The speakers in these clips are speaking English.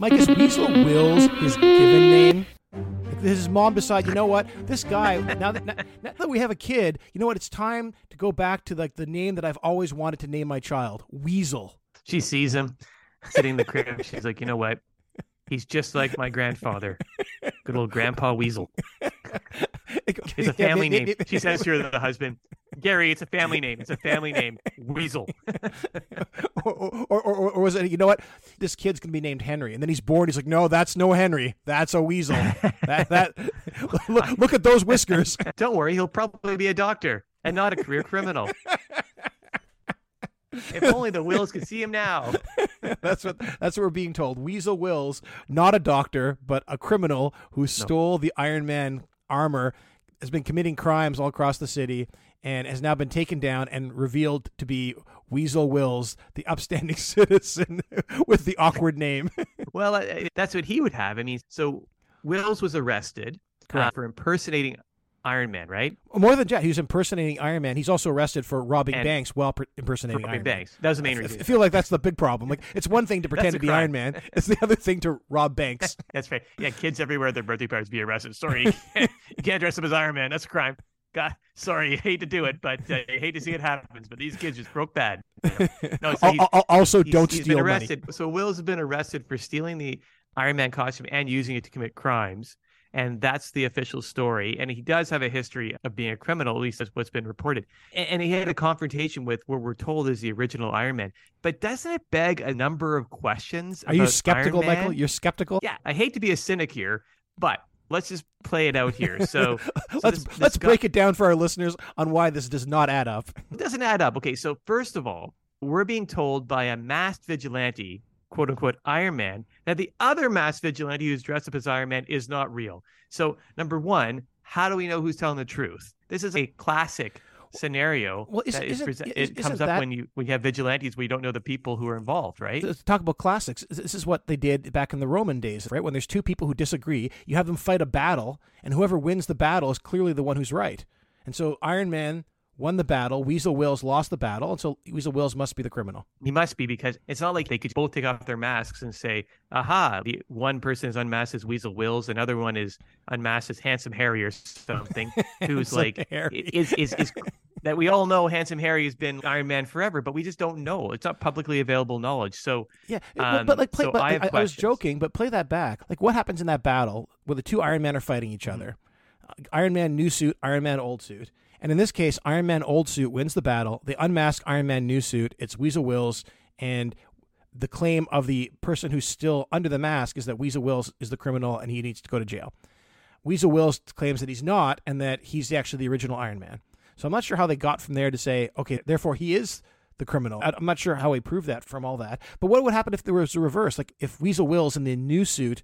Mike, is Weasel Wills his given name? His mom decided, you know what, this guy. Now that now, now that we have a kid, you know what? It's time to go back to like the name that I've always wanted to name my child, Weasel. She sees him sitting in the crib. She's like, you know what? He's just like my grandfather. Good old Grandpa Weasel. It's a family name. She says to the husband, Gary, it's a family name. It's a family name. Weasel. or, or, or, or was it, you know what? This kid's going to be named Henry. And then he's born. He's like, no, that's no Henry. That's a weasel. that, that, look, look at those whiskers. Don't worry, he'll probably be a doctor and not a career criminal. if only the Wills could see him now. that's what that's what we're being told. Weasel Wills, not a doctor, but a criminal who stole the Iron Man armor, has been committing crimes all across the city, and has now been taken down and revealed to be Weasel Wills, the upstanding citizen with the awkward name. Well, that's what he would have. I mean, so Wills was arrested uh, for impersonating Iron Man, right? More than that, he was impersonating Iron Man. He's also arrested for robbing And- banks while per- impersonating robbing Iron Man. banks. That was the main I reason. feel like that's the big problem. Like, it's one thing to pretend to be crime. Iron Man; it's the other thing to rob banks. That's right. Yeah, kids everywhere at their birthday parties be arrested. Sorry, you can't, you can't dress up as Iron Man. That's a crime. God, sorry, hate to do it, but uh, I hate to see it happen. But these kids just broke bad. No, so he's- also, he's- don't he's steal been money. arrested. So Wills has been arrested for stealing the Iron Man costume and using it to commit crimes. And that's the official story. And he does have a history of being a criminal, at least that's what's been reported. And, and he had a confrontation with what we're told is the original Iron Man. But doesn't it beg a number of questions? Are you skeptical, Michael? You're skeptical. Yeah, I hate to be a cynic here, but let's just play it out here. So, so let's this- this let's guy- break it down for our listeners on why this does not add up. it doesn't add up. Okay, so first of all, we're being told by a masked vigilante, quote unquote, Iron Man, that the other masked vigilante who's dressed up as Iron Man is not real. So, number one, how do we know who's telling the truth? This is a classic scenario Well, is- that is it comes isn't up when you when you have vigilantes where you don't know the people who are involved, right? Let's talk about classics. This is what they did back in the Roman days, right? When there's two people who disagree, you have them fight a battle, and whoever wins the battle is clearly the one who's right. And so Iron Man won the battle, Weasel Wills lost the battle, and so Weasel Wills must be the criminal. He must be because it's not like they could both take off their masks and say, "Aha!" The one person is unmasked as Weasel Wills, another one is unmasked as Handsome Harry or something, who's like Harry. is is is that we all know Handsome Harry has been Iron Man forever, but we just don't know. It's not publicly available knowledge. So Yeah, but, but Um, like, play, so but I I, I was joking, but play that back. Like, what happens in that battle where the two Iron Men are fighting each Mm-hmm. other? Uh, Iron Man new suit, Iron Man old suit, and in this case, Iron Man old suit wins the battle. They unmask Iron Man new suit. It's Weasel Wills, and the claim of the person who's still under the mask is that Weasel Wills is the criminal and he needs to go to jail. Weasel Wills claims that he's not, and that he's actually the original Iron Man. So I'm not sure how they got from there to say, okay, therefore he is the criminal. I'm not sure how he proved that from all that. But what would happen if there was a reverse? Like if Weasel Wills in the new suit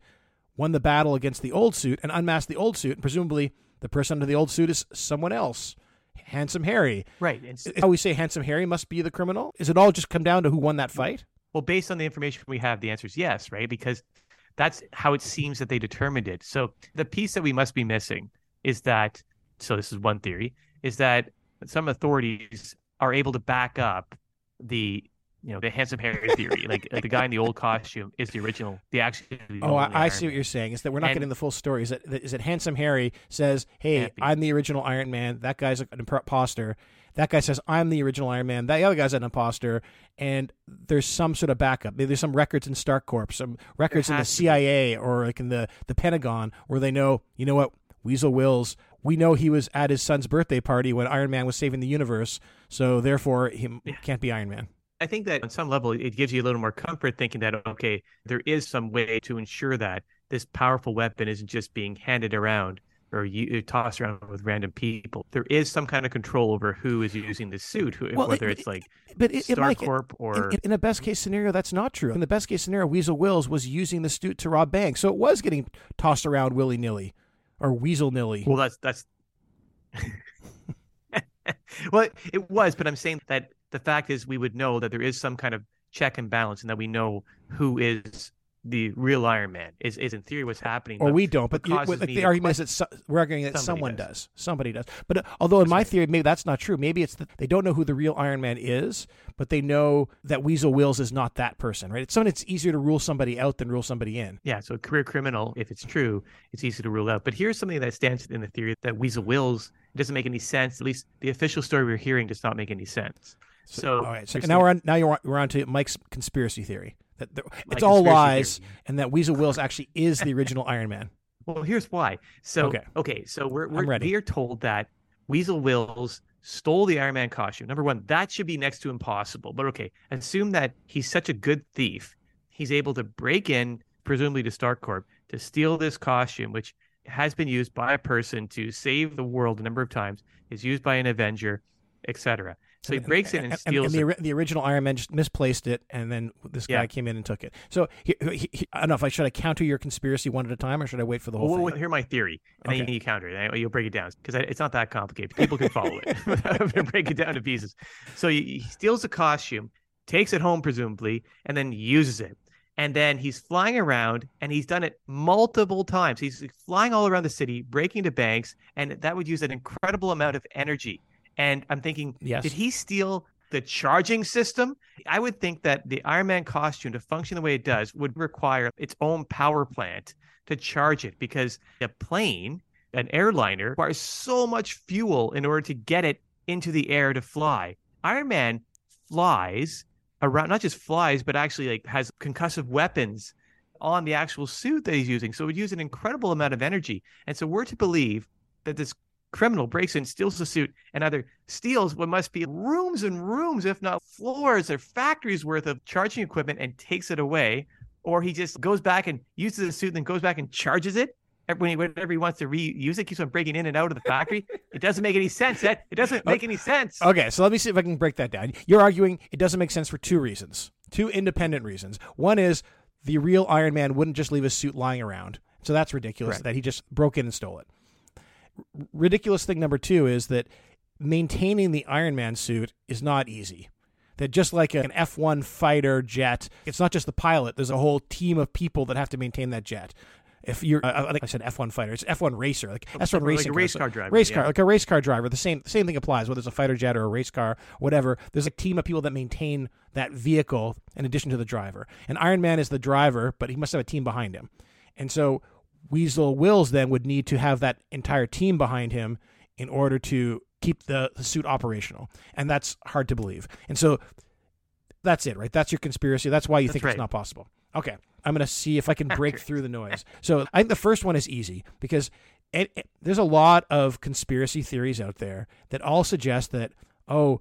won the battle against the old suit and unmasked the old suit, and presumably the person under the old suit is someone else. Handsome Harry. right, and s- Is how we say Handsome Harry must be the criminal? Is it all just come down to who won that fight? well, based on the information we have, the answer is yes, right? Because that's how it seems that they determined it. So the piece that we must be missing is that. So this is one theory: is that some authorities are able to back up the you know the handsome Harry theory, like, like the guy in the old costume is the original, the actually. the Oh, I, I see what you're saying. Is that we're not And- getting the full story? Is that is that Handsome Harry says, "Hey, Can't. I'm the original Iron Man." That guy's an imposter. That guy says, "I'm the original Iron Man." That other guy's an imposter, and there's some sort of backup. Maybe there's some records in Stark Corp, some records in the has to be. CIA or like in the the Pentagon, where they know, you know what, Weasel Wills. We know he was at his son's birthday party when Iron Man was saving the universe, so therefore he can't be Iron Man. I think that on some level it gives you a little more comfort thinking that okay, there is some way to ensure that this powerful weapon isn't just being handed around or you, uh, tossed around with random people. There is some kind of control over who is using the suit, who, Well, whether it- it's like But it, it might Stark Corp or in, in a best case scenario, that's not true. In the best case scenario, Weasel Wills was using the suit to rob banks, so it was getting tossed around willy nilly, or weasel nilly. well, that's that's. well, it was, but I'm saying that the fact is we would know that there is some kind of check and balance, and that we know who is the real Iron Man is, is in theory what's happening. or but we don't. But you, like the argument is that so, we're arguing that someone does. does. Somebody does. But uh, although in my right. theory, maybe that's not true. Maybe it's that they don't know who the real Iron Man is, but they know that Weasel Wills is not that person. Right? It's someone. It's easier to rule somebody out than rule somebody in. Yeah, so a career criminal, if it's true, it's easy to rule out. But here's something that stands in the theory that Weasel Wills it doesn't make any sense. At least the official story we're hearing does not make any sense. So, all right. So now we're on. Now you're we're on to Mike's conspiracy theory. That the, it's all lies, theory. and that Weasel Wills actually is the original Iron Man. Well, here's why. So Okay. okay, so we're, we're we are told that Weasel Wills stole the Iron Man costume. Number one, that should be next to impossible. But okay, assume that he's such a good thief, he's able to break in, presumably to Stark Corp, to steal this costume, which has been used by a person to save the world a number of times, is used by an Avenger, etc. So he breaks in and, steals the, it. ori- the original Iron Man just misplaced it, and then this guy Yeah. came in and took it. So he, he, he- I don't know if I should I counter your conspiracy one at a time, or should I wait for the whole Well, thing? well, hear my theory, and then Okay. you, you counter it. You'll break it down because it's not that complicated. People can follow it. I'm going to break it down to pieces. So he, he steals a costume, takes it home presumably, and then uses it. And then he's flying around, and he's done it multiple times. He's flying all around the city, breaking into banks, and that would use an incredible amount of energy. And I'm thinking, Yes. did he steal the charging system? I would think that the Iron Man costume to function the way it does would require its own power plant to charge it because a plane, an airliner, requires so much fuel in order to get it into the air to fly. Iron Man flies around, not just flies, but actually like has concussive weapons on the actual suit that he's using. So it would use an incredible amount of energy. And so we're to believe that this criminal breaks in, steals the suit, and either steals what must be rooms and rooms, if not floors or factories worth of charging equipment and takes it away, or he just goes back and uses the suit and then goes back and charges it. When he, whenever he wants to reuse it, keeps on breaking in and out of the factory. it doesn't make any sense. It doesn't make any sense. Okay, so let me see if I can break that down. You're arguing it doesn't make sense for two reasons, two independent reasons. One is the real Iron Man wouldn't just leave his suit lying around, so that's ridiculous Correct. that he just broke in and stole it. Ridiculous thing number two is that maintaining the Iron Man suit is not easy. That just like an F1 fighter jet, it's not just the pilot. There's a whole team of people that have to maintain that jet. If you're, I I think I said F1 fighter, it's F1 racer, like F1 like a racing race so- car driver, race yeah. car, like a race car driver. The same same thing applies whether it's a fighter jet or a race car, whatever. There's a team of people that maintain that vehicle in addition to the driver. And Iron Man is the driver, but he must have a team behind him. And so Weasel Wills then would need to have that entire team behind him in order to keep the, the suit operational. And that's hard to believe. And so that's it, right? That's your conspiracy. That's why you That's think right. it's not possible. Okay. I'm going to see if I can break through the noise. So I think the first one is easy because it, it- there's a lot of conspiracy theories out there that all suggest that, oh,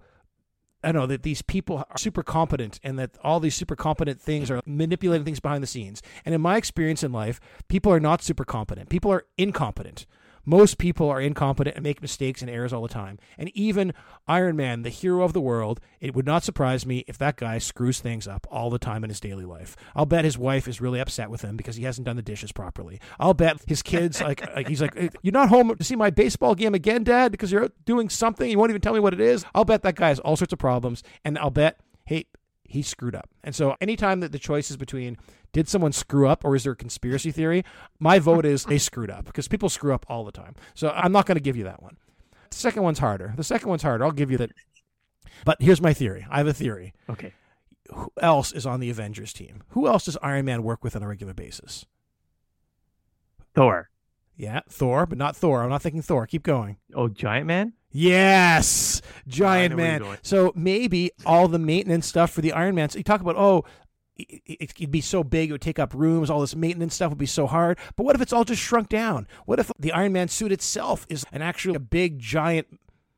I know that these people are super competent and that all these super competent things are manipulating things behind the scenes. And in my experience in life, people are not super competent. People are incompetent. Most people are incompetent and make mistakes and errors all the time. And even Iron Man, the hero of the world, it would not surprise me if that guy screws things up all the time in his daily life. I'll bet his wife is really upset with him because he hasn't done the dishes properly. I'll bet his kids like, like he's like, "You're not home to see my baseball game again, Dad, because you're doing something. You won't even tell me what it is." I'll bet that guy has all sorts of problems, and I'll bet, hey, he screwed up. And so anytime that the choice is between did someone screw up or is there a conspiracy theory, my vote is they screwed up because people screw up all the time. So I'm not going to give you that one. The second one's harder. The second one's harder. I'll give you that. But here's my theory. I have a theory. Okay. Who else is on the Avengers team? Who else does Iron Man work with on a regular basis? Thor. Yeah, Thor, but not Thor. I'm not thinking Thor. Keep going. Oh, Giant Man? Yes, Giant know where you're Man. So maybe all the maintenance stuff for the Iron Man. So you talk about oh, it, it, it'd be so big, it would take up rooms. All this maintenance stuff would be so hard. But what if it's all just shrunk down? What if the Iron Man suit itself is an actual big giant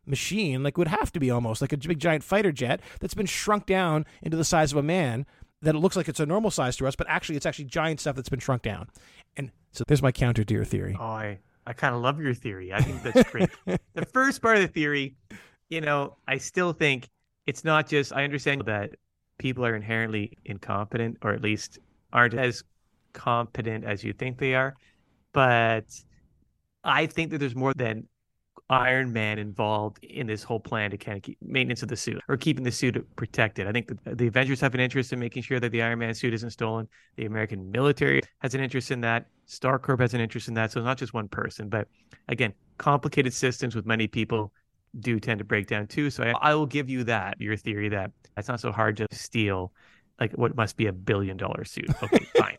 machine? Like would have to be almost like a big giant fighter jet that's been shrunk down into the size of a man. That it looks like it's a normal size to us, but actually it's actually giant stuff that's been shrunk down. And so there's my counter to your theory. I, I kind of love your theory. I think that's great. the first part of the theory, you know, I still think it's not just, I understand that people are inherently incompetent or at least aren't as competent as you think they are. But I think that there's more than Iron Man involved in this whole plan to kind of keep maintenance of the suit or keeping the suit protected. I think the, Avengers have an interest in making sure that the Iron Man suit isn't stolen. The American military has an interest in that. Stark Corp has an interest in that. So it's not just one person, but again, complicated systems with many people do tend to break down too. So I, I will give you that, your theory that it's not so hard to steal like what must be a billion dollar suit. Okay, fine.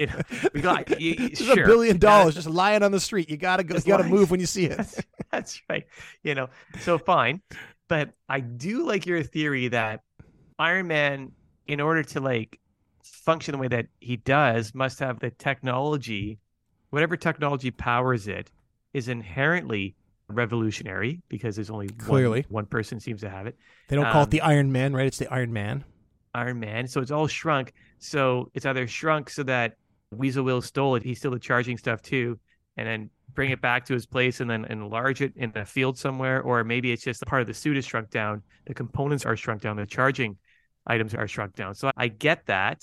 You know, we got you, sure, a billion dollars just lying on the street. You gotta go. You gotta lying. move when you see it. That's, that's right. You know, so fine. But I do like your theory that Iron Man, in order to like function the way that he does, must have the technology, whatever technology powers it, is inherently revolutionary because there's only one- Clearly. one, person seems to have it. They don't call it Um, the Iron Man, right? It's the Iron Man. Iron Man. So it's all shrunk. So it's either shrunk so that Weasel Will stole it. He's still the charging stuff too, and then bring it back to his place and then enlarge it in a field somewhere. Or maybe it's just part of the suit is shrunk down. The components are shrunk down. The charging items are shrunk down. So I get that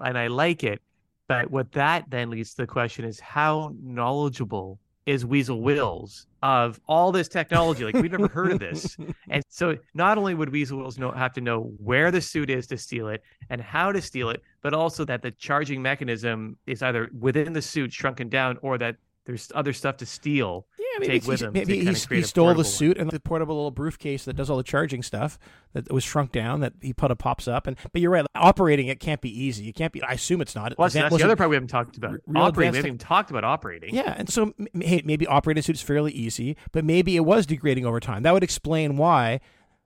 and I like it. But what that then leads to the question is how knowledgeable is Weasel Wills of all this technology? Like we've never heard of this. And so not only would Weasel Wills know have to know where the suit is to steal it and how to steal it, but also that the charging mechanism is either within the suit shrunken down or that there's other stuff to steal. Yeah, take maybe, with he, him maybe he, he stole the portable one. suit and the portable little briefcase that does all the charging stuff that was shrunk down that he put a pops up. And but you're right, operating it can't be easy. You can't be. I assume it's not. Well, that's, that's the other part we haven't talked about. operating. We haven't even talked about operating. Yeah, and so m- hey, maybe operating suit's fairly easy, but maybe it was degrading over time. That would explain why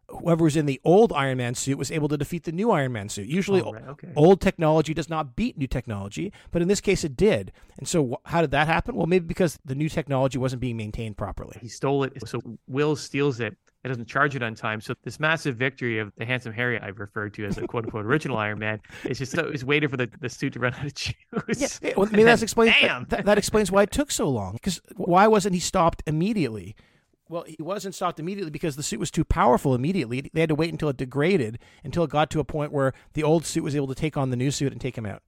whoever was in the old Iron Man suit was able to defeat the new Iron Man suit. Usually, Oh, right, okay. old technology does not beat new technology, but in this case, it did. And so, wh- how did that happen? Well, maybe because the new technology wasn't being maintained properly. He stole it. So Will steals it. It doesn't charge it on time. So this massive victory of the handsome Harry I've referred to as a quote unquote original Iron Man is just so, it's waiting for the, the suit to run out of juice. Yeah, well, maybe that's explains that, that explains why it took so long. Because why wasn't he stopped immediately? Well, he wasn't stopped immediately because the suit was too powerful immediately. They had to wait until it degraded, until it got to a point where the old suit was able to take on the new suit and take him out.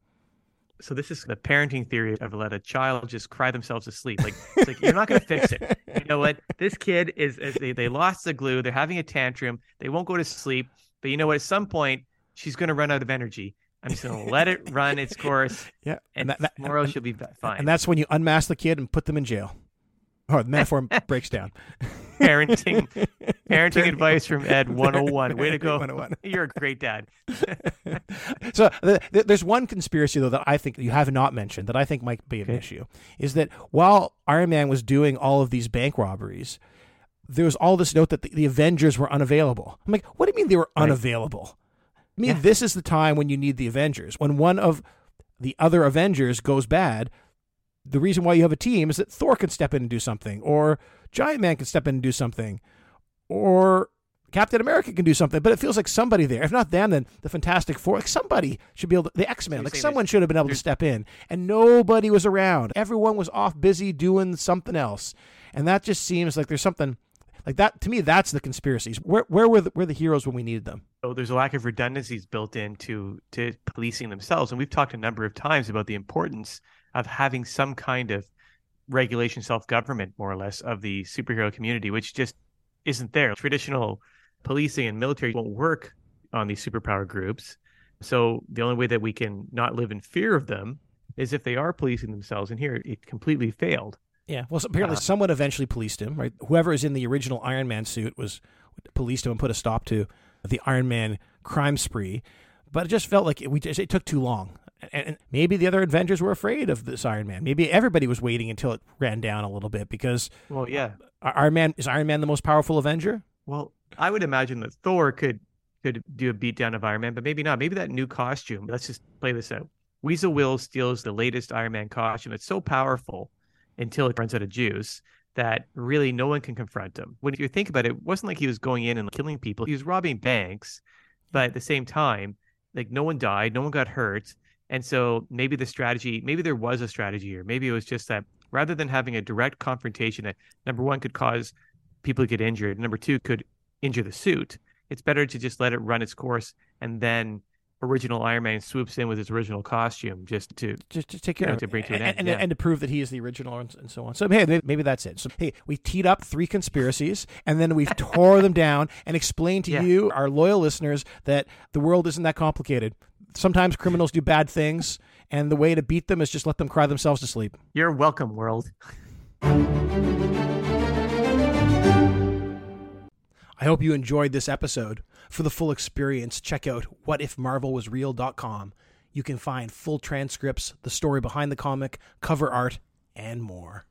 so this is the parenting theory of let a child just cry themselves to sleep. Like it's like you're not going to fix it. You know what? This kid is, is they, they lost the glue. They're having a tantrum. They won't go to sleep. But you know what? At some point, she's going to run out of energy. I'm just going to let it run its course, Yeah, and, that- that- tomorrow and- she'll be fine. and that's when you unmask the kid and put them in jail. Oh, the metaphor breaks down. parenting parenting advice from Ed 101. Way to go. 101. You're a great dad. so th- th- there's one conspiracy though that I think you have not mentioned that I think might be an Okay. issue is that while Iron Man was doing all of these bank robberies, there was all this note that the, the Avengers were unavailable. I'm like, what do you mean they were unavailable? I mean, Yeah. this is the time when you need the Avengers. When one of the other Avengers goes bad, the reason why you have a team is that Thor can step in and do something, or Giant Man can step in and do something, or Captain America can do something. But it feels like somebody there. If not them, then the Fantastic Four. Like somebody should be able to. The X Men. Like someone should have been able to step in, and nobody was around. Everyone was off busy doing something else, and that just seems like there's something. Like that to me, that's the conspiracies. Where where were the, where the heroes when we needed them? So there's a lack of redundancies built into to policing themselves, and we've talked a number of times about the importance of having some kind of regulation, self-government, more or less, of the superhero community, which just isn't there. Traditional policing and military won't work on these superpower groups. So the only way that we can not live in fear of them is if they are policing themselves. And here it completely failed. Yeah. Well, so apparently Uh, someone eventually policed him, right? Whoever is in the original Iron Man suit was policed him and put a stop to the Iron Man crime spree. But it just felt like it, we just, it took too long. And, and maybe the other Avengers were afraid of this Iron Man. Maybe everybody was waiting until it ran down a little bit because Well, yeah. Iron Man is Iron Man the most powerful Avenger? Well, I would imagine that Thor could could do a beatdown of Iron Man, but maybe not. Maybe that new costume. Let's just play this out. Weasel Will steals the latest Iron Man costume. It's so powerful until it runs out of juice that really no one can confront him. When you think about it, it wasn't like he was going in and killing people. He was robbing banks, but at the same time, like no one died, no one got hurt. And so maybe the strategy, maybe there was a strategy here. Maybe it was just that rather than having a direct confrontation that number one could cause people to get injured, number two could injure the suit, it's better to just let it run its course and then original Iron Man swoops in with his original costume just to just to take You care know, of to bring to an and, end, and, yeah. and to prove that he is the original and, and so on. So hey, maybe that's it. So hey, we teed up three conspiracies and then we've tore them down and explained to Yeah. you, our loyal listeners, that the world isn't that complicated. Sometimes criminals do bad things, and the way to beat them is just let them cry themselves to sleep. You're welcome, world. I hope you enjoyed this episode. For the full experience, check out whatifmarvelwasreal.com. You can find full transcripts, the story behind the comic, cover art, and more.